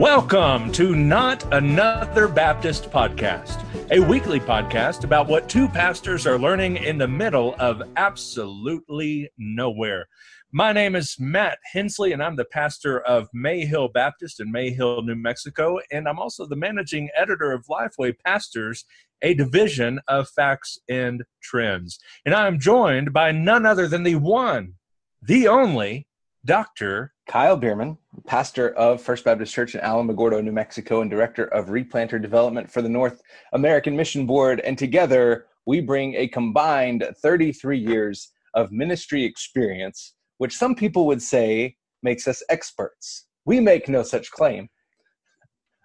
Welcome to Not Another Baptist Podcast, a weekly podcast about what two pastors are learning in the middle of absolutely nowhere. My name is Matt Henslee, and I'm the pastor of Mayhill Baptist in Mayhill, New Mexico, and I'm also the managing editor of Lifeway Pastors, a division of Facts and Trends. And I am joined by none other than the one, the only, Dr. Kyle Bueermann, pastor of First Baptist Church in Alamogordo, New Mexico, and director of Replanter Development for the North American Mission Board. And together, we bring a combined 33 years of ministry experience, which some people would say makes us experts. We make no such claim.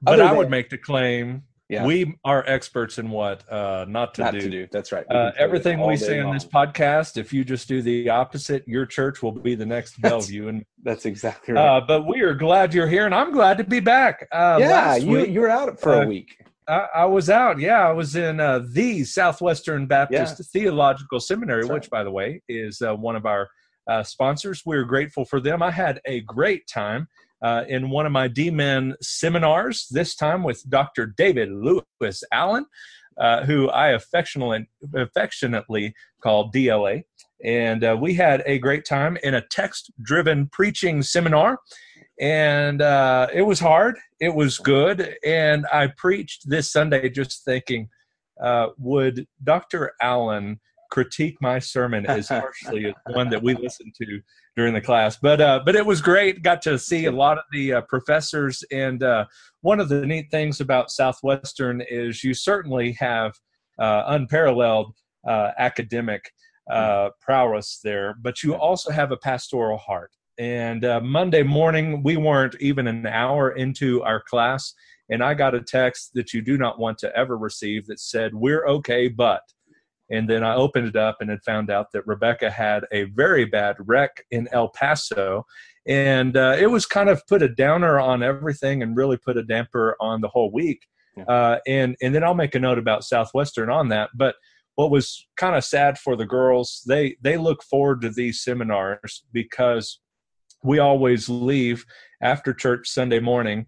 But Other I would make the claim yeah. We are experts in what uh, not to not do. to do. That's right. Uh, everything we say on this podcast, if you just do the opposite, your church will be the next Bellevue. And that's exactly right. Uh, but we are glad you're here, and I'm glad to be back. Uh, yeah, you week, you were out for a uh, week. I, I, was out. Yeah, I was in uh, the Southwestern Baptist yeah. Theological Seminary, that's which, by the way, is one of our sponsors. We're grateful for them. I had a great time uh, in one of my DMin seminars, this time with Dr. David Lewis Allen, uh, who I affectionately, affectionately call DLA. And uh, we had a great time in a text driven preaching seminar. And uh, it was hard, it was good. And I preached this Sunday just thinking, uh, would Dr. Allen critique my sermon as harshly as one that we listened to during the class. But uh, but it was great. Got to see a lot of the uh, professors, and uh, one of the neat things about Southwestern is you certainly have uh, unparalleled uh, academic uh, prowess there, but you also have a pastoral heart. And Monday morning, we weren't even an hour into our class, and I got a text that you do not want to ever receive that said, "We're okay, but." And then I opened it up and had found out that Rebecca had a very bad wreck in El Paso. And uh, it was kind of put a downer on everything and really put a damper on the whole week. Uh, and, and then I'll make a note about Southwestern on that. But what was kind of sad for the girls, they, they look forward to these seminars because we always leave after church Sunday morning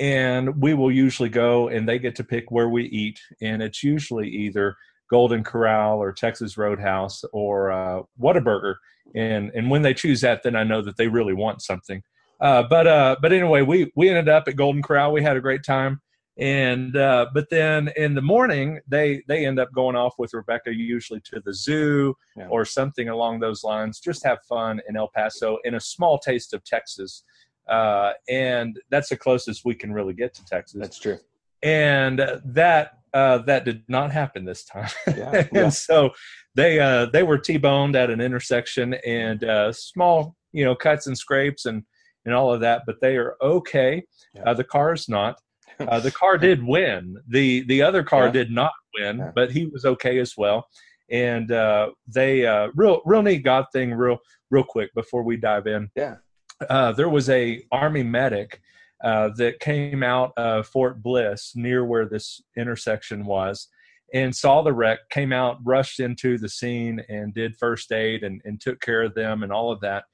and we will usually go and they get to pick where we eat. And it's usually either Golden Corral or Texas Roadhouse or uh, Whataburger, and and when they choose that, then I know that they really want something. Uh, but uh, but anyway, we we ended up at Golden Corral. We had a great time, and uh, but then in the morning they they end up going off with Rebecca usually to the zoo yeah. or something along those lines. Just have fun in El Paso in a small taste of Texas, uh, and that's the closest we can really get to Texas. That's true. And that uh, that did not happen this time. Yeah, and yeah. so they uh, they were T-boned at an intersection and uh, small you know cuts and scrapes and and all of that, but they are okay. Yeah. Uh, the car is not. Uh, the car did win. the The other car did not win, but he was okay as well. And uh, they real real neat God thing real real quick before we dive in. Yeah, there was a army medic uh, that came out of Fort Bliss near where this intersection was and saw the wreck, came out, rushed into the scene and did first aid and, and took care of them and all of that.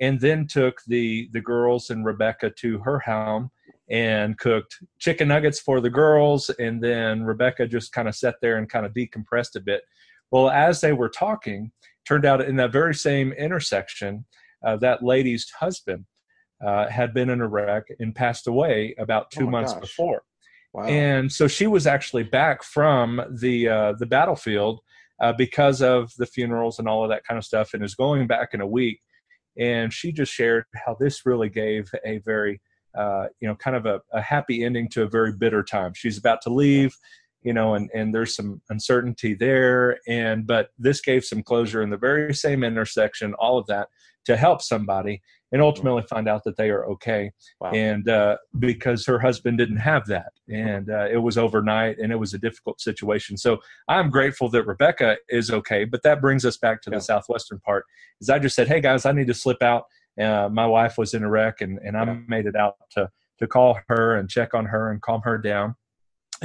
And then took the, the girls and Rebecca to her home and cooked chicken nuggets for the girls. And then Rebecca just kind of sat there and kind of decompressed a bit. Well, as they were talking, turned out in that very same intersection, uh, that lady's husband uh, had been in Iraq and passed away about two oh months gosh. before. Wow. And so she was actually back from the uh, the battlefield uh, because of the funerals and all of that kind of stuff, and is going back in a week. And she just shared how this really gave a very uh, you know kind of a, a happy ending to a very bitter time. She's about to leave you know, and, and there's some uncertainty there. And, but this gave some closure in the very same intersection, all of that to help somebody and ultimately find out that they are okay. Wow. And uh, because her husband didn't have that, and uh, it was overnight, and it was a difficult situation. So I'm grateful that Rebecca is okay. But that brings us back to yeah. the southwestern part. Is I just said, hey guys, I need to slip out. Uh, my wife was in a wreck, and and I yeah. made it out to to call her and check on her and calm her down.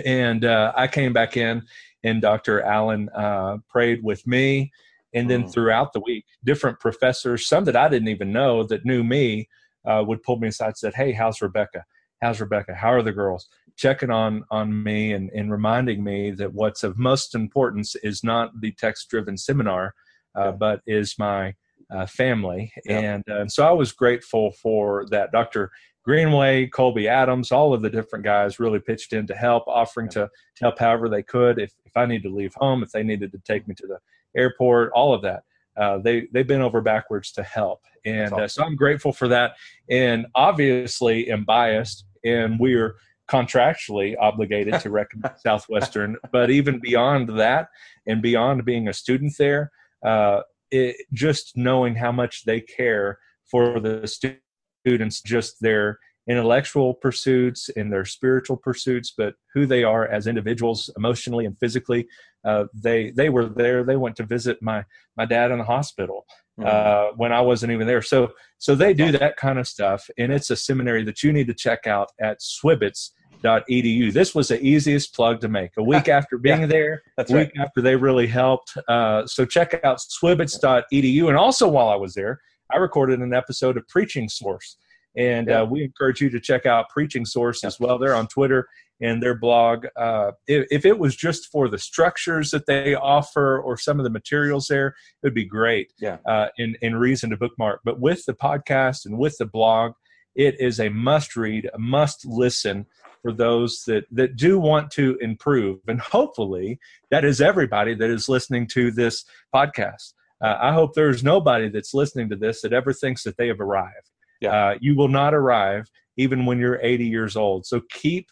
And uh, I came back in, and Dr. Allen uh, prayed with me and then mm. throughout the week, different professors, some that I didn't even know that knew me, uh, would pull me aside and said, Hey, how's Rebecca? how's Rebecca? How are the girls? Checking on on me and, and reminding me that what's of most importance is not the text driven seminar, uh, but is my uh, family. And, uh, so I was grateful for that. Dr. Greenway, Colby Adams, all of the different guys really pitched in to help, offering to, to help however they could. If, if I needed to leave home, if they needed to take me to the airport, all of that. Uh, they they been over backwards to help, and awesome. uh, so I'm grateful for that. And obviously, am biased, and we're contractually obligated to recommend Southwestern. But even beyond that, and beyond being a student there, uh, it, just knowing how much they care for the students, just their intellectual pursuits and their spiritual pursuits, but who they are as individuals, emotionally and physically. Uh, they they were there. They went to visit my my dad in the hospital mm-hmm. uh, when I wasn't even there. So so they do that kind of stuff, and it's a seminary that you need to check out at swbts.edu. This was the easiest plug to make. A week after being yeah, there, a week right. after they really helped. Uh, so check out swbts.edu. And also while I was there, I recorded an episode of Preaching Source. And yeah. uh, we encourage you to check out Preaching Source as well. They're on Twitter and their blog. Uh, if, if, it was just for the structures that they offer or some of the materials there, it would be great. Yeah. Uh, in in reason to bookmark, but with the podcast and with the blog, it is a must read, a must listen for those that that do want to improve, and hopefully that is everybody that is listening to this podcast. Uh, I hope there is nobody that's listening to this that ever thinks that they have arrived. Yeah. Uh, you will not arrive even when you're 80 years old. So keep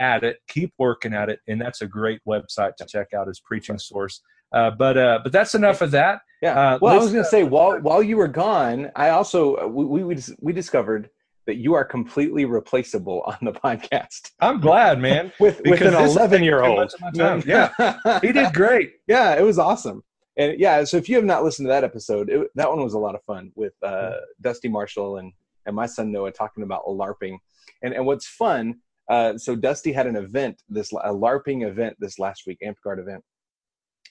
at it, keep working at it, and that's a great website to check out as Preaching Source. Uh, but uh, but that's enough of that. Yeah. Uh, well, I was going to say while while you were gone, I also we we we discovered that you are completely replaceable on the podcast. I'm glad, man. with with an 11 year old. Yeah, he did great. Yeah, it was awesome. And yeah, so if you have not listened to that episode, it, that one was a lot of fun with uh, Dusty Marshall and and my son Noah talking about LARPing. And and what's fun, uh, so Dusty had an event, this a LARPing event this last week, Guard event,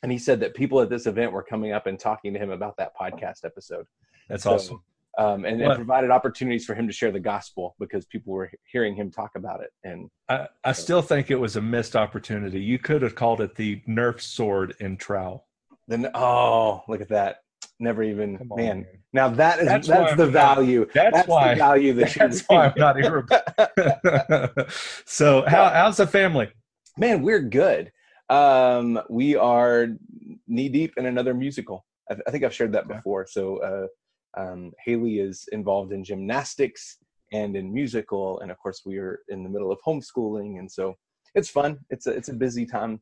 and he said that people at this event were coming up and talking to him about that podcast episode. That's so, awesome. Um, and, and, provided opportunities for him to share the gospel because people were hearing him talk about it. And I, I still think it was a missed opportunity. You could have called it the Nerf sword in trowel. Then oh, look at that! Never even on, man. man. Now that is that's, that's the value. Not, that's, that's, why the value that that's why I'm not here. so how how's the family? Man, we're good. Um, we are knee deep in another musical. I, I think I've shared that before. So uh, um, Haley is involved in gymnastics and in musical, and of course we are in the middle of homeschooling, and so it's fun. It's a it's a busy time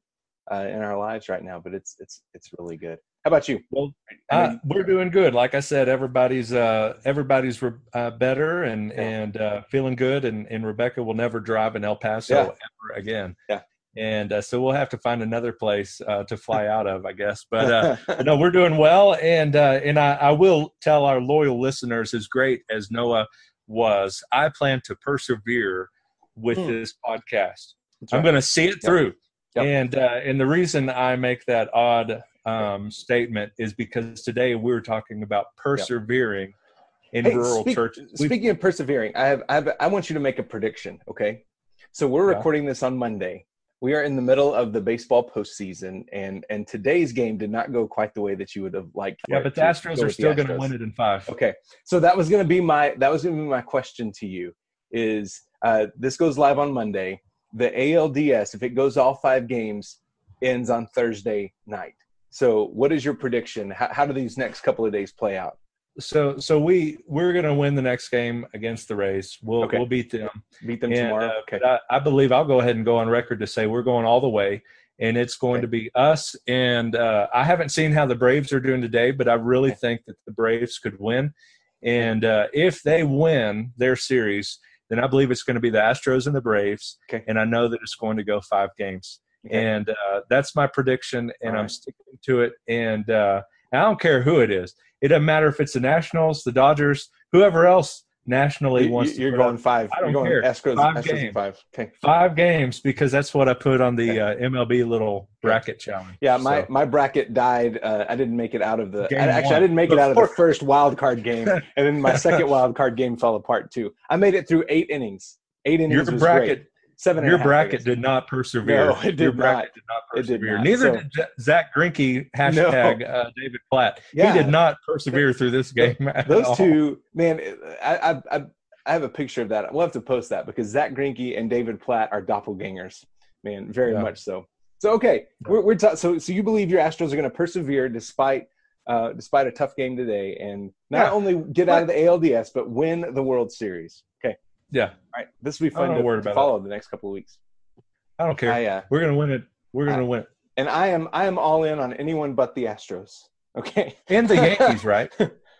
uh, in our lives right now, but it's it's it's really good. How about you? Well, uh, we're doing good. Like I said, everybody's uh, everybody's uh, better and yeah. and uh, feeling good. And, and Rebecca will never drive in El Paso yeah. ever again. Yeah. And uh, so we'll have to find another place uh, to fly out of, I guess. But no, we're doing well. And and I, I will tell our loyal listeners, as great as Noah was, I plan to persevere with hmm. this podcast. Right. I'm going to see it through. Yep. And and the reason I make that odd um, statement is because today we are talking about persevering yep. in hey, rural speak, churches. Speaking of persevering, I have, I have I want you to make a prediction. Okay, so we're yeah. recording this on Monday. We are in the middle of the baseball postseason, and and today's game did not go quite the way that you would have liked. Yeah, but the Astros are still going to win it in five. Okay, so that was going to be my that was going to be my question to you. Is uh, this goes live on Monday? The ALDS, if it goes all five games, ends on Thursday night. So, what is your prediction? How, how do these next couple of days play out? So, so we we're going to win the next game against the Rays. We'll okay. we'll beat them. Beat them and, tomorrow. Uh, okay. I, I, believe I'll go ahead and go on record to say we're going all the way, and it's going okay. to be us. And uh, I haven't seen how the Braves are doing today, but I really okay. think that the Braves could win. And uh, if they win their series, then I believe it's going to be the Astros and the Braves. Okay. And I know that it's going to go five games. Okay. And uh, that's my prediction, and right. I'm sticking to it. And uh, I don't care who it is. It doesn't matter if it's the Nationals, the Dodgers, whoever else nationally you, wants. You're going five. I don't you're care. Astros, five Astros games. Five. Okay. Five games because that's what I put on the uh, MLB little bracket challenge. Yeah, my, so. my bracket died. Uh, I didn't make it out of the. I, actually, I didn't make it out of the first wild card game, and then my second wild card game fell apart too. I made it through eight innings Eight innings. Your bracket. Great. Seven. Your bracket did not persevere. No, it did Your not. bracket did not persevere. Did not. Neither So, did Zack Greinke. Hashtag No. uh, David Platt. Yeah. He did not persevere through this game. those all. two, man, I, I, I, I have a picture of that. We'll have to post that because Zack Greinke and David Platt are doppelgangers, man, very Yeah. much so. So okay, we're, we're ta- so so you believe your Astros are going to persevere despite uh, despite a tough game today, and not Yeah. only get out of the ALDS but win the World Series. Okay, Yeah, all right, this will be fun to, to about follow the next couple of weeks. I don't care. I, uh, We're gonna win it. We're gonna win it. and I am I am all in on anyone but the Astros. Okay. And the Yankees, right?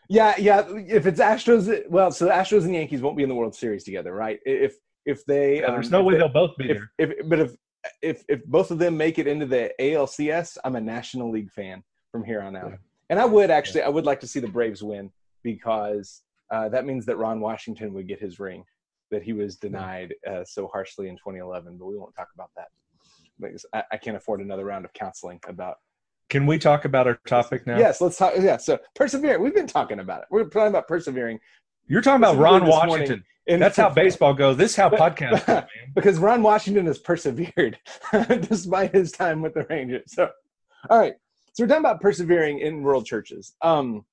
Yeah, yeah. If it's Astros, well, so the Astros and Yankees won't be in the World Series together, right? If if they, Yeah, there's um, no if way they- they'll both be if, there. if but if if if both of them make it into the ALCS, I'm a National League fan from here on out. Yeah. And I would actually, I would like to see the Braves win because uh, that means that Ron Washington would get his ring that he was denied uh, so harshly in 2011. But we won't talk about that because I, I can't afford another round of counseling about. Can we talk about our topic now? Yes, let's talk. Yeah, so persevering. We've been talking about it. We're talking about persevering. You're talking about Ron Washington. in That's how baseball goes. This is how But- podcasts go, man. because Ron Washington has persevered despite his time with the Rangers. So, all right. So we're talking about persevering in world churches. Um,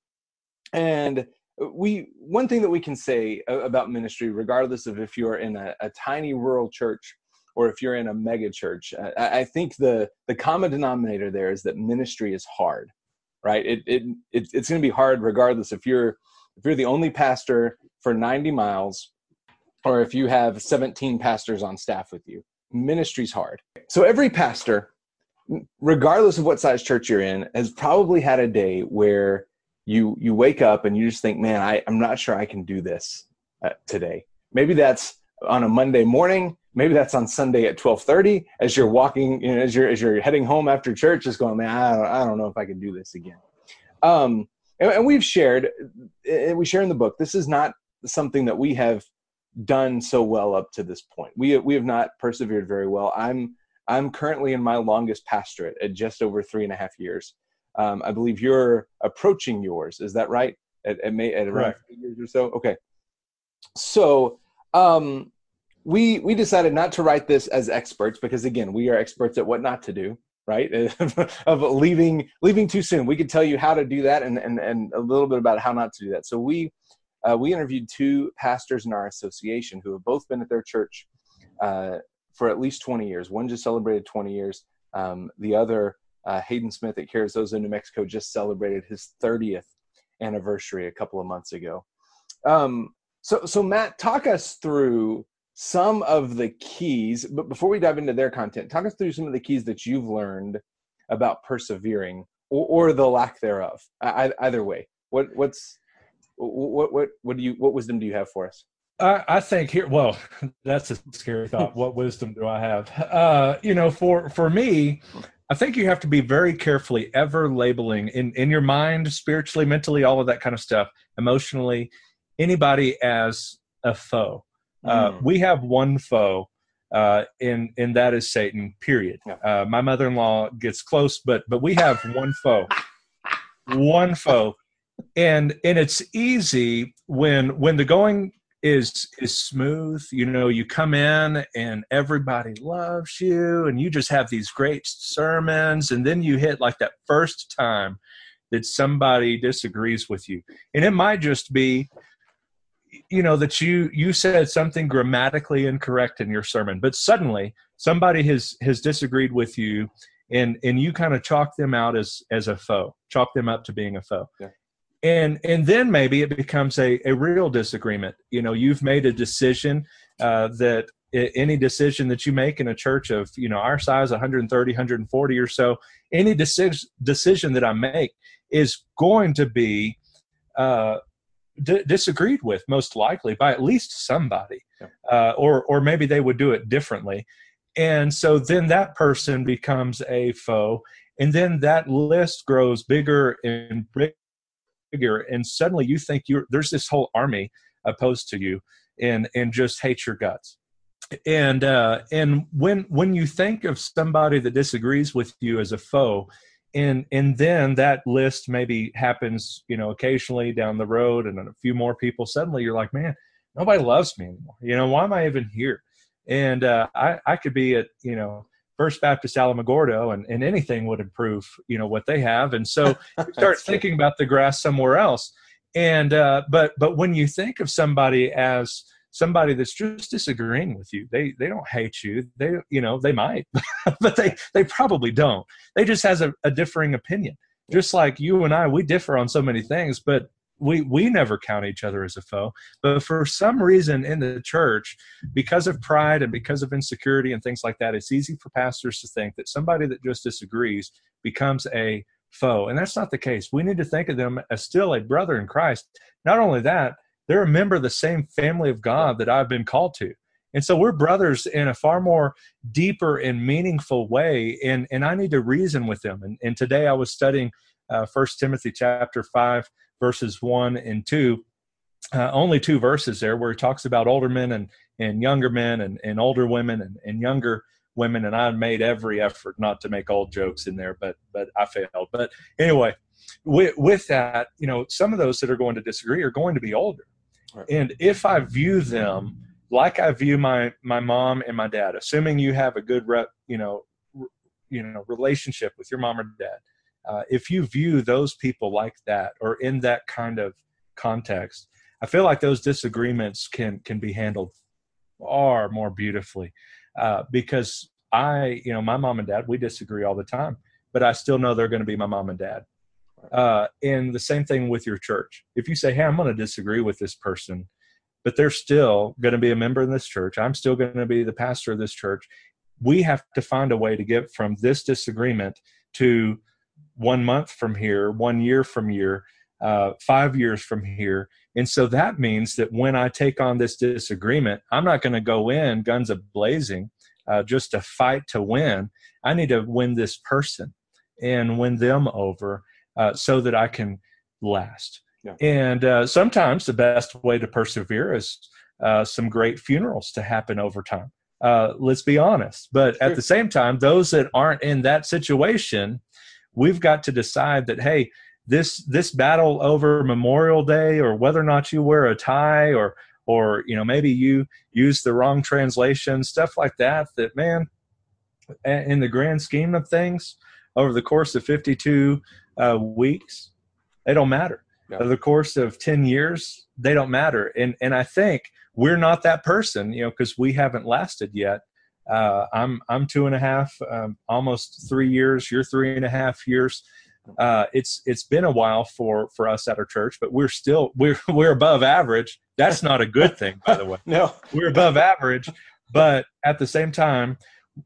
and Uh, we one thing that we can say uh, about ministry, regardless of if you're in a, a tiny rural church or if you're in a mega church, uh, I, I think the the common denominator there is that ministry is hard, right? It it, it it's going to be hard regardless if you're if you're the only pastor for 90 miles or if you have 17 pastors on staff with you. Ministry's hard. So every pastor, regardless of what size church you're in, has probably had a day where you you wake up and you just think, man, I, I'm not sure I can do this uh, today. Maybe that's on a Monday morning. Maybe that's on Sunday at 12:30 as you're walking, you know, as you're as you're heading home after church, just going, man, I don't, I don't know if I can do this again. Um, and, and we've shared, and we share in the book. This is not something that we have done so well up to this point. We we have not persevered very well. I'm I'm currently in my longest pastorate at just over three and a half years. Um, I believe you're approaching yours. Is that right? At, at, May, at around years or so. Okay. So um, we we decided not to write this as experts because again we are experts at what not to do. Right of leaving leaving too soon. We could tell you how to do that and and and a little bit about how not to do that. So we uh, we interviewed two pastors in our association who have both been at their church uh, for at least 20 years. One just celebrated 20 years. Um, the other, uh, Hayden Smith at Carrizozo, New Mexico, just celebrated his 30th anniversary a couple of months ago. Um, so, so Matt, talk us through some of the keys. But before we dive into their content, talk us through some of the keys that you've learned about persevering or, or the lack thereof. I, either way, what what's what what what do you what wisdom do you have for us? I, I think here. Well, that's a scary thought. what wisdom do I have? Uh, you know, for for me, I think you have to be very carefully ever labeling in in your mind, spiritually, mentally, all of that kind of stuff, emotionally, anybody as a foe. Uh, Mm. we have one foe, uh, and and that is Satan. Period. Yeah. Uh, my mother-in-law gets close, but but we have one foe, one foe, and and it's easy when when the going is is smooth. You know, you come in and everybody loves you, and you just have these great sermons, and then you hit like that first time that somebody disagrees with you, and it might just be you know that you you said something grammatically incorrect in your sermon but suddenly somebody has has disagreed with you and and you kind of chalk them out as as a foe chalk them up to being a foe Yeah. And and then maybe it becomes a a real disagreement you know you've made a decision uh, that any decision that you make in a church of you know our size 130 140 or so any decision decision that i make is going to be uh, d- disagreed with most likely by at least somebody Yeah. uh, or or maybe they would do it differently and so then that person becomes a foe and then that list grows bigger and bigger and suddenly you think you're there's this whole army opposed to you and and just hates your guts and uh and when when you think of somebody that disagrees with you as a foe and and then that list maybe happens you know occasionally down the road and a few more people suddenly you're like man nobody loves me anymore. You know, why am I even here? And uh, I, I could be at, you know, First Baptist Alamogordo and, and anything would improve, you know, what they have. And so you start thinking about the grass somewhere else. And, uh, but, but when you think of somebody as somebody that's just disagreeing with you, they, they don't hate you. They, you know, they might, but they, they probably don't. They just has a, a differing opinion. Just like you and I, we differ on so many things, but we we never count each other as a foe but for some reason in the church because of pride and because of insecurity and things like that it's easy for pastors to think that somebody that just disagrees becomes a foe and that's not the case. We need to think of them as still a brother in christ. Not only that they're a member of the same family of god that i've been called to. And so we're brothers in a far more deeper and meaningful way and and i need to reason with them. And, and today i was studying uh, first timothy chapter 5 verses 1 and 2 uh, only two verses there where he talks about older men and, and younger men and, and older women and, and younger women. And i made every effort not to make old jokes in there but but i failed. But anyway with, with that you know some of those that are going to disagree are going to be older. Right. and if i view them like i view my my mom and my dad assuming you have a good rep you know you know relationship with your mom or dad uh, if you view those people like that or in that kind of context, I feel like those disagreements can can be handled far more beautifully uh, because I, you know, my mom and dad, we disagree all the time, but I still know they're going to be my mom and dad. Uh, and the same thing with your church. If you say, "Hey, I'm going to disagree with this person," but they're still going to be a member in this church, I'm still going to be the pastor of this church. We have to find a way to get from this disagreement to one month from here, one year from here, uh, five years from here. And so that means that when I take on this disagreement, I'm not going to go in guns a blazing uh, just to fight to win. I need to win this person and win them over uh, so that I can last. Yeah. And uh, sometimes the best way to persevere is uh, some great funerals to happen over time. Uh, let's be honest. But at the same time, those that aren't in that situation, we've got to decide that hey this this battle over memorial day or whether or not you wear a tie or or you know maybe you use the wrong translation stuff like that that man in the grand scheme of things over the course of 52 uh, weeks they don't matter. Yeah. over the course of 10 years they don't matter. And and i think we're not that person you know because we haven't lasted yet uh, I'm I'm two and a half, um, almost three years. You're three and a half years. Uh, it's it's been a while for for us at our church, but we're still we're we're above average. That's not a good thing, by the way. no, we're above average, but at the same time,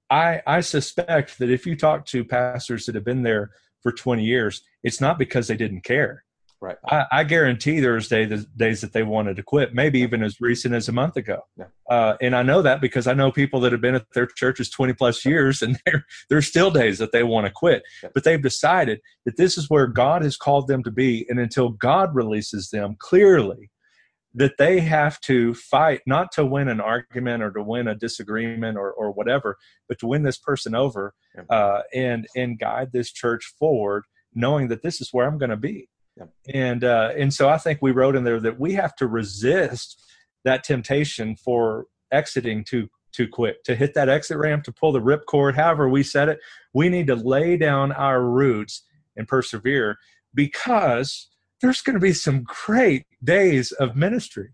I I suspect that if you talk to pastors that have been there for 20 years, it's not because they didn't care. Right. I, I guarantee there's day, the days that they wanted to quit, maybe even as recent as a month ago. Yeah. Uh, and I know that because I know people that have been at their churches 20 plus years and there, there's still days that they want to quit. Yeah. But they've decided that this is where God has called them to be. And until God releases them clearly, that they have to fight not to win an argument or to win a disagreement or, or whatever, but to win this person over uh, and and guide this church forward, knowing that this is where I'm going to be. And uh, and so I think we wrote in there that we have to resist that temptation for exiting too too quick to hit that exit ramp to pull the ripcord. However, we said it, we need to lay down our roots and persevere because there's going to be some great days of ministry,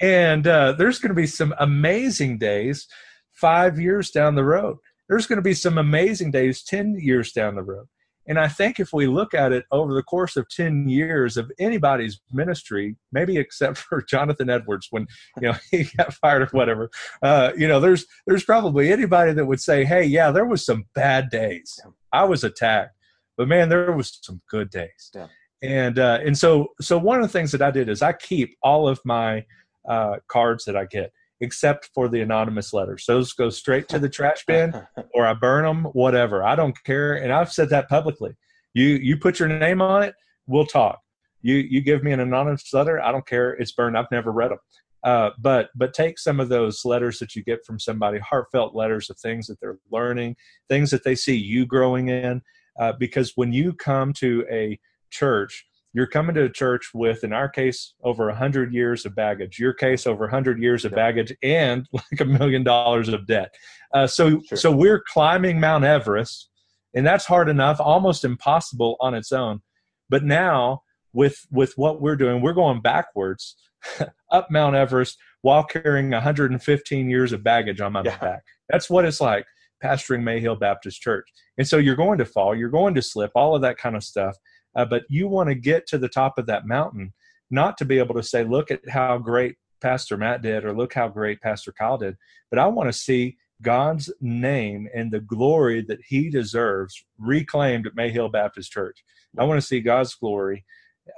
and uh, there's going to be some amazing days five years down the road. There's going to be some amazing days ten years down the road and I think if we look at it over the course of 10 years of anybody's ministry, maybe except for Jonathan Edwards when you know he got fired or whatever, uh, you know, there's there's probably anybody that would say, hey, yeah, there was some bad days. I was attacked, but man, there was some good days. Yeah. And uh, and so so one of the things that I did is I keep all of my uh, cards that I get except for the anonymous letters. Those go straight to the trash bin or I burn them, whatever. I don't care. And I've said that publicly. You you put your name on it, we'll talk. You you give me an anonymous letter, I don't care. It's burned. I've never read them. Uh, but but take some of those letters that you get from somebody, heartfelt letters of things that they're learning, things that they see you growing in. Uh, because when you come to a church you're coming to a church with, in our case, over a hundred years of baggage. Your case, over a hundred years of baggage and like a million dollars of debt. Uh, so, sure. so we're climbing Mount Everest, and that's hard enough, almost impossible on its own. But now, with with what we're doing, we're going backwards up Mount Everest while carrying 115 years of baggage on my yeah. back. That's what it's like pastoring Mayhill Baptist Church. And so you're going to fall, you're going to slip, all of that kind of stuff. Uh, but you want to get to the top of that mountain, not to be able to say, look at how great Pastor Matt did or look how great Pastor Kyle did, but I want to see God's name and the glory that he deserves reclaimed at Mayhill Baptist Church. I want to see God's glory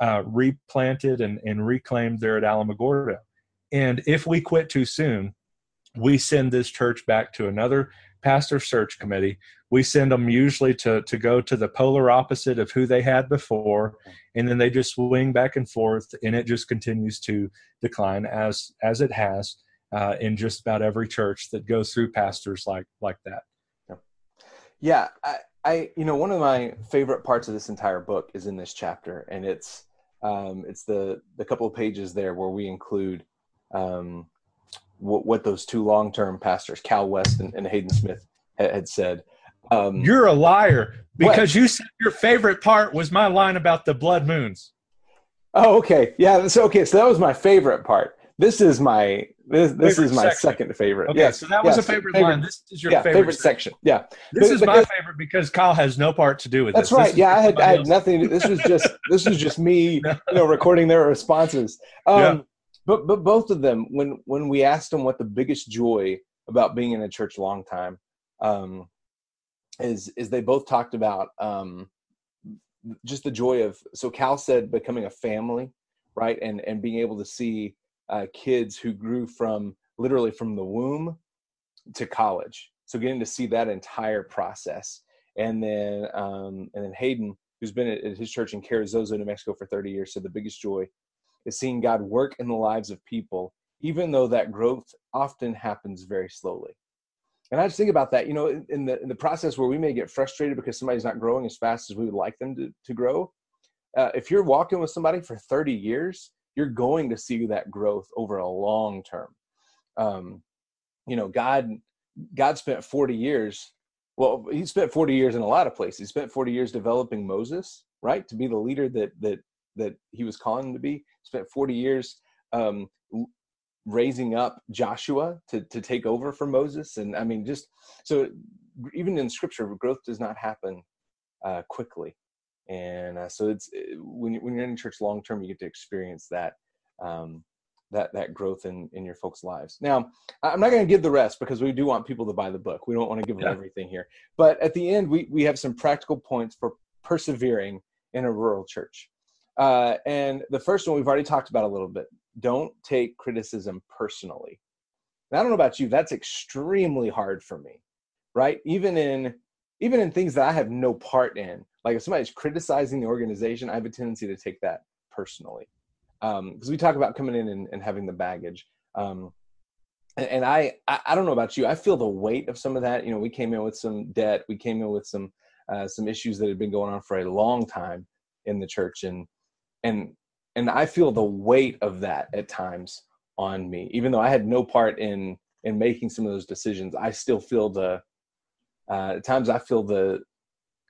uh, replanted and, and reclaimed there at Alamogordo. And if we quit too soon, we send this church back to another pastor search committee. We send them usually to, to go to the polar opposite of who they had before, and then they just swing back and forth, and it just continues to decline as as it has uh, in just about every church that goes through pastors like like that. Yeah, I, I you know one of my favorite parts of this entire book is in this chapter, and it's um, it's the the couple of pages there where we include um, what, what those two long term pastors, Cal West and, and Hayden Smith, had, had said. Um, You're a liar because what? you said your favorite part was my line about the blood moons. Oh, okay. Yeah. So, okay. So that was my favorite part. This is my this, this is my section. second favorite. Okay, yes. so that was yes. a favorite, favorite, line. This is your yeah, favorite, favorite section. section. Yeah, this but, is my favorite because Kyle has no part to do with this. that's this. right. yeah, I had, I had nothing. This was just this was just me, no. you know, recording their responses. Um, yeah. But but both of them, when when we asked them what the biggest joy about being in a church a long time, um, is is they both talked about um, just the joy of. So Cal said becoming a family, right, and and being able to see uh, kids who grew from literally from the womb to college. So getting to see that entire process, and then um, and then Hayden, who's been at, at his church in Carrizozo, New Mexico for 30 years, said the biggest joy is seeing God work in the lives of people, even though that growth often happens very slowly. And I just think about that, you know, in the in the process where we may get frustrated because somebody's not growing as fast as we would like them to, to grow. Uh, if you're walking with somebody for 30 years, you're going to see that growth over a long term. Um, you know, God God spent 40 years. Well, he spent 40 years in a lot of places. He spent 40 years developing Moses, right, to be the leader that that that he was calling him to be. Spent 40 years um, raising up Joshua to to take over for Moses, and I mean, just so even in Scripture, growth does not happen uh, quickly, and uh, so it's uh, when when you're in church long term, you get to experience that. Um, that that growth in in your folks' lives. Now, I'm not going to give the rest because we do want people to buy the book. We don't want to give them yeah. everything here. But at the end, we we have some practical points for persevering in a rural church. Uh, and the first one we've already talked about a little bit. Don't take criticism personally. I don't know about you, that's extremely hard for me, right? Even in even in things that I have no part in. Like if somebody's criticizing the organization, I have a tendency to take that personally. Because um, we talk about coming in and, and having the baggage. Um, and, and I, I, I don't know about you, I feel the weight of some of that. You know, we came in with some debt, we came in with some uh, some issues that had been going on for a long time in the church, and and and I feel the weight of that at times on me. Even though I had no part in in making some of those decisions, I still feel the uh, at times I feel the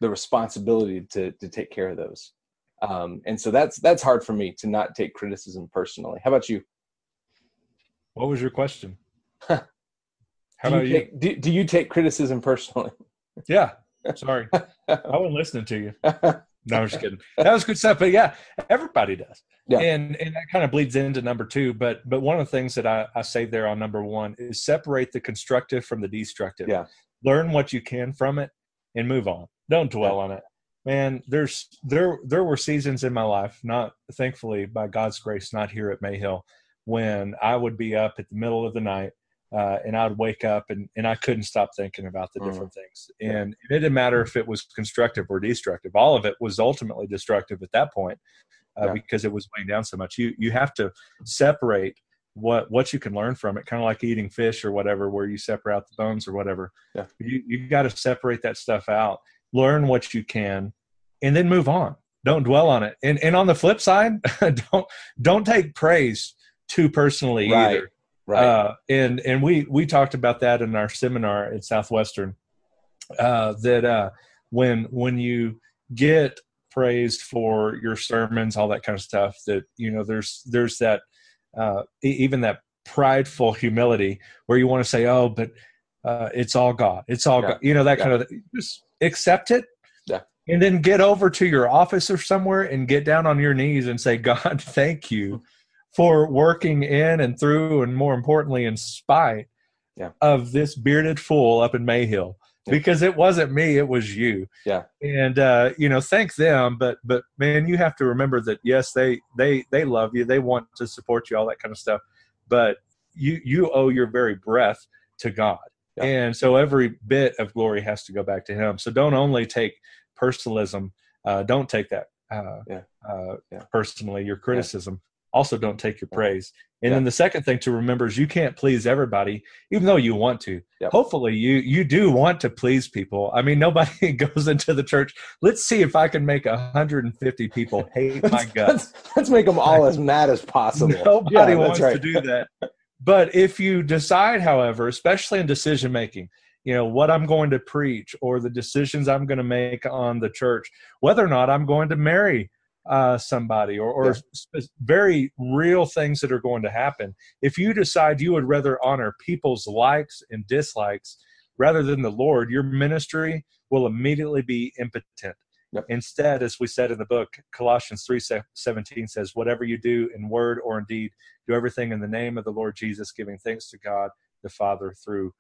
the responsibility to to take care of those. Um, and so that's that's hard for me to not take criticism personally. How about you? What was your question? How do about you? Take, do, do you take criticism personally? Yeah. Sorry, I wasn't listening to you. No, I'm just kidding. That was good stuff. But yeah, everybody does. Yeah. And and that kind of bleeds into number two. But but one of the things that I, I say there on number one is separate the constructive from the destructive. Yeah. Learn what you can from it and move on. Don't dwell on it. Man, there's there there were seasons in my life, not thankfully by God's grace, not here at Mayhill, when I would be up at the middle of the night uh, and I'd wake up and, and I couldn't stop thinking about the mm. different mm. things. And it didn't matter if it was constructive or destructive. All of it was ultimately destructive at that point uh, yeah. because it was weighing down so much. You you have to separate what what you can learn from it, kind of like eating fish or whatever, where you separate out the bones or whatever. Yeah. You you got to separate that stuff out, learn what you can, and then move on. don't dwell on it. And and on the flip side, don't don't take praise too personally right. either. Right. Uh, and and we we talked about that in our seminar at Southwestern. Uh, that uh, when when you get praised for your sermons, all that kind of stuff, that you know there's there's that uh, even that prideful humility where you want to say, oh, but uh, it's all God, it's all yeah. God, you know that yeah. kind of just accept it. Yeah. And then get over to your office or somewhere and get down on your knees and say, God, thank you for working in and through, and more importantly, in spite yeah. of this bearded fool up in Mayhill. Yeah. Because it wasn't me, it was you. Yeah. And uh, you know, thank them, but but man, you have to remember that yes, they they they love you, they want to support you, all that kind of stuff. But you you owe your very breath to God. Yeah. And so every bit of glory has to go back to him. So don't only take personalism, uh, don't take that uh, yeah. Uh, yeah. personally, your criticism, also don't take your uh-huh. praise. And then the second thing to remember is you can't please everybody, even though you want to. Yep. Hopefully, you you do want to please people. I mean, nobody goes into the church. Let's see if I can make 150 people hate my guts. let's, let's, make them all as mad as possible. Nobody yeah, wants right. to do that. But if you decide, however, especially in decision making, you know what i'm going to preach or the decisions i'm going to make on the church whether or not i'm going to marry uh, somebody or, or yeah. very real things that are going to happen. If you decide you would rather honor people's likes and dislikes rather than the Lord, your ministry will immediately be impotent. Yep. Instead, as we said in the book, Colossians 3 17 says, Whatever you do in word or in deed, do everything in the name of the Lord Jesus, giving thanks to God the Father through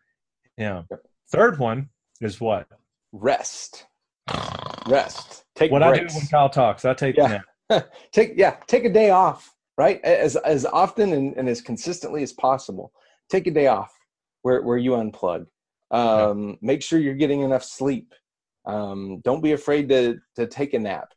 him. Yep. Third one is what? Rest. Rest. Take what breaks. I do when Kyle talks. I take yeah. take yeah, take a day off, right? As as often and, and, as consistently as possible. Take a day off where where you unplug. Um, yeah. Make sure you're getting enough sleep. Um, don't be afraid to to take a nap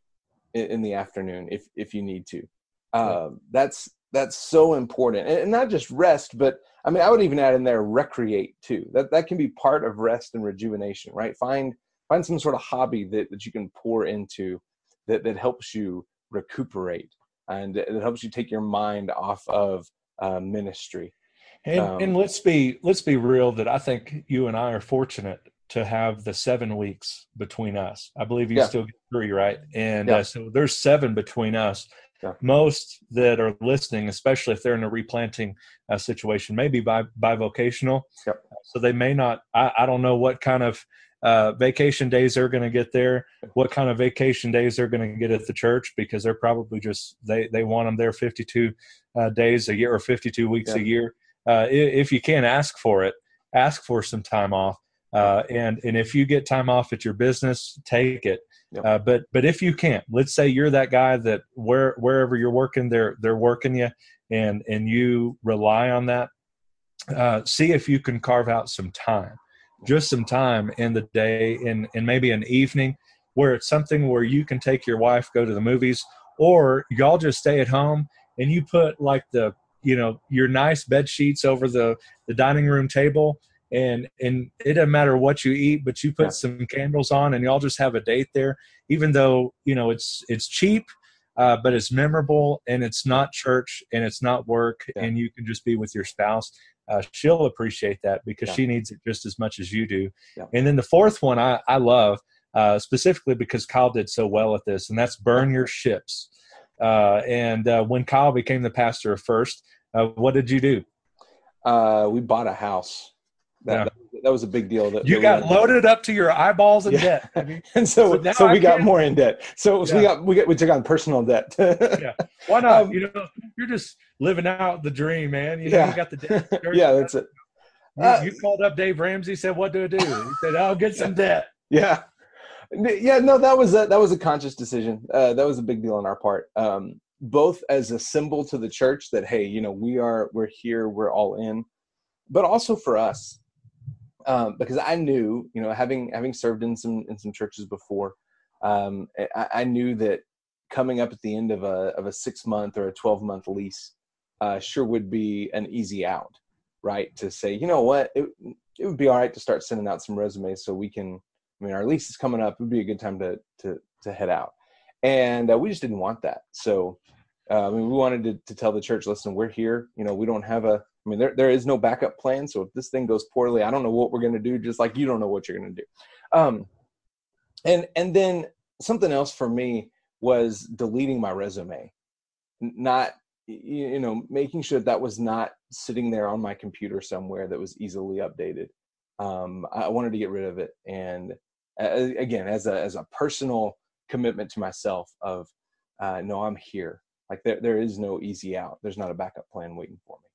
in, in the afternoon if if you need to. Uh, That's that's so important, and, and not just rest, but I mean, I would even add in there recreate too. That that can be part of rest and rejuvenation, right? Find find some sort of hobby that, that you can pour into that, that helps you recuperate and it helps you take your mind off of uh, ministry and, um, and let's be let's be real that i think you and i are fortunate to have the seven weeks between us i believe you yeah. still get three right and yeah. uh, so there's seven between us yeah. most that are listening especially if they're in a replanting uh, situation maybe by bivocational yep. so they may not I, I don't know what kind of uh, vacation days they're going to get there, what kind of vacation days they're going to get at the church because they're probably just they they want them there 52 uh, days a year or 52 weeks yeah. a year. Uh, if you can't ask for it, ask for some time off. Uh, and and if you get time off at your business, take it. Yep. Uh, but but if you can't, let's say you're that guy that where wherever you're working, they're they're working you, and and you rely on that. Uh, see if you can carve out some time just some time in the day in, in maybe an evening where it's something where you can take your wife go to the movies or y'all just stay at home and you put like the you know your nice bed sheets over the the dining room table and and it doesn't matter what you eat but you put yeah. some candles on and y'all just have a date there even though you know it's it's cheap uh, but it's memorable and it's not church and it's not work yeah. and you can just be with your spouse uh, she'll appreciate that because yeah. she needs it just as much as you do. Yeah. And then the fourth one I, I love uh, specifically because Kyle did so well at this, and that's burn your ships. Uh, and uh, when Kyle became the pastor of First, uh, what did you do? Uh, we bought a house. That, yeah. that, that, was a big deal. That, you got loaded up to your eyeballs in yeah. debt, and so so, so we got more in debt. So, so we got we got we took on personal debt. yeah, why not? Um, you know, you're just living out the dream, man. You know, yeah. you got the debt. yeah, that's it. You, uh, you, called up Dave Ramsey, said, "What do I do?" He said, "I'll get some debt." Yeah, yeah. No, that was a, that was a conscious decision. Uh, that was a big deal on our part, um, both as a symbol to the church that hey, you know, we are we're here, we're all in, but also for us, um, because I knew, you know, having having served in some in some churches before, um, I, I knew that coming up at the end of a of a six month or a twelve month lease uh, sure would be an easy out, right? To say, you know what, it, it would be all right to start sending out some resumes so we can. I mean, our lease is coming up. It would be a good time to to to head out. and uh, we just didn't want that. So uh, I mean, we wanted to, to tell the church, listen, we're here. You know, we don't have a. I mean, there there is no backup plan. So if this thing goes poorly, I don't know what we're going to do. Just like you don't know what you're going to do. Um, and and then something else for me was deleting my resume, not you know making sure that was not sitting there on my computer somewhere that was easily updated. Um, I wanted to get rid of it, and uh, again, as a as a personal commitment to myself of uh, no, I'm here. Like there there is no easy out. There's not a backup plan waiting for me.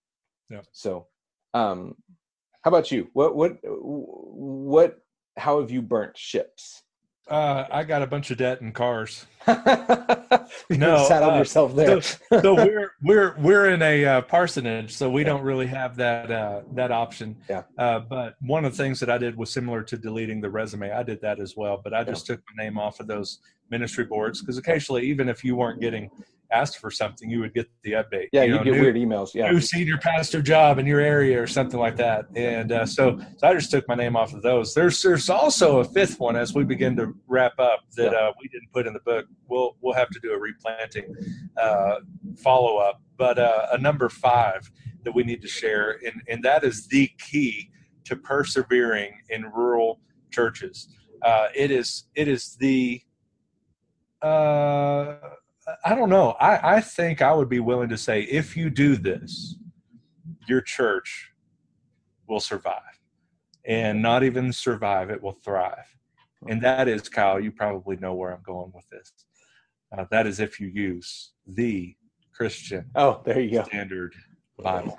Yeah. So, um, how about you? What what what? How have you burnt ships? Uh, I got a bunch of debt in cars. no, sat on uh, yourself there. so, so, we're we're we're in a uh, parsonage, so we yeah. don't really have that uh, that option. Yeah. Uh, but one of the things that I did was similar to deleting the resume. I did that as well, but I just yeah. took my name off of those ministry boards because occasionally, even if you weren't getting asked for something, you would get the update. Yeah, you, know, get new, weird emails. Yeah, new senior pastor job in your area or something like that. And uh, so, so I just took my name off of those. There's there's also a fifth one as we begin to wrap up that yeah. uh, we didn't put in the book. We'll we'll have to do a replanting uh, follow up, but uh, a number five that we need to share, and and that is the key to persevering in rural churches. Uh, it is it is the uh, I don't know. I, I think I would be willing to say if you do this, your church will survive. And not even survive, it will thrive. And that is, Kyle, you probably know where I'm going with this. Uh, that is if you use the Christian oh, there you go. Standard Bible.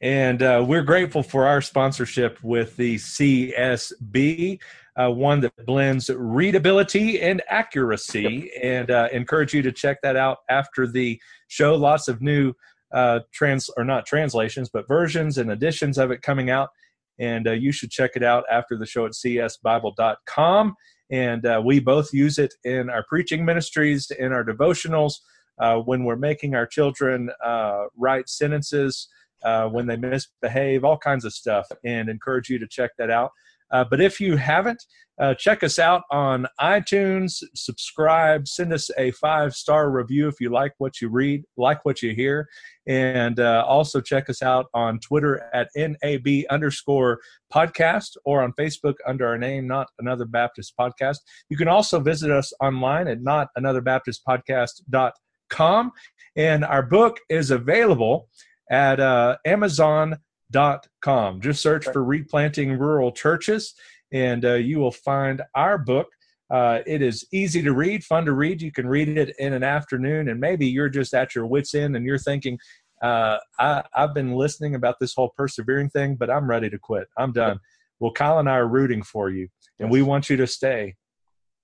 And uh, we're grateful for our sponsorship with the CSB uh, one that blends readability and accuracy, yep. and uh, encourage you to check that out after the show. Lots of new uh, trans or not translations, but versions and editions of it coming out, and uh, you should check it out after the show at csbible.com. And uh, we both use it in our preaching ministries, in our devotionals, uh, when we're making our children write sentences. when they misbehave, all kinds of stuff, and encourage you to check that out. Uh, but if you haven't, uh, check us out on iTunes, subscribe, send us a five star review if you like what you read, like what you hear, and uh, also check us out on Twitter at NAB underscore podcast or on Facebook under our name, Not Another Baptist Podcast. You can also visit us online at notanother.baptistpodcast.com, and our book is available at uh, Amazon dot com. Just search for replanting rural churches, and uh, you will find our book. Uh, it is easy to read, fun to read. You can read it in an afternoon, and maybe you're just at your wits' end and you're thinking, uh, I, have been listening about this whole persevering thing, but I'm ready to quit. I'm done. Well, Kyle and I are rooting for you, and we want you to stay.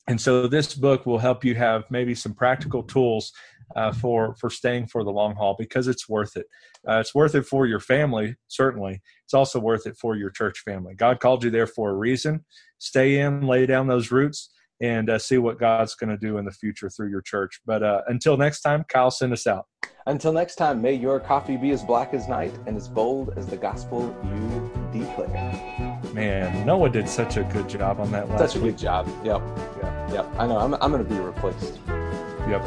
And so this book will help you have maybe some practical tools uh, for for staying for the long haul because it's worth it. Uh, it's worth it for your family, certainly. It's also worth it for your church family. God called you there for a reason. Stay in, lay down those roots, and uh, see what God's going to do in the future through your church. But uh, until next time, Kyle, send us out. Until next time, may your coffee be as black as night and as bold as the gospel you declare. Man, Noah did such a good job on that last Such a week. good job. Yep. Yep. Yep. I know. I'm, I'm going to be replaced. Yep.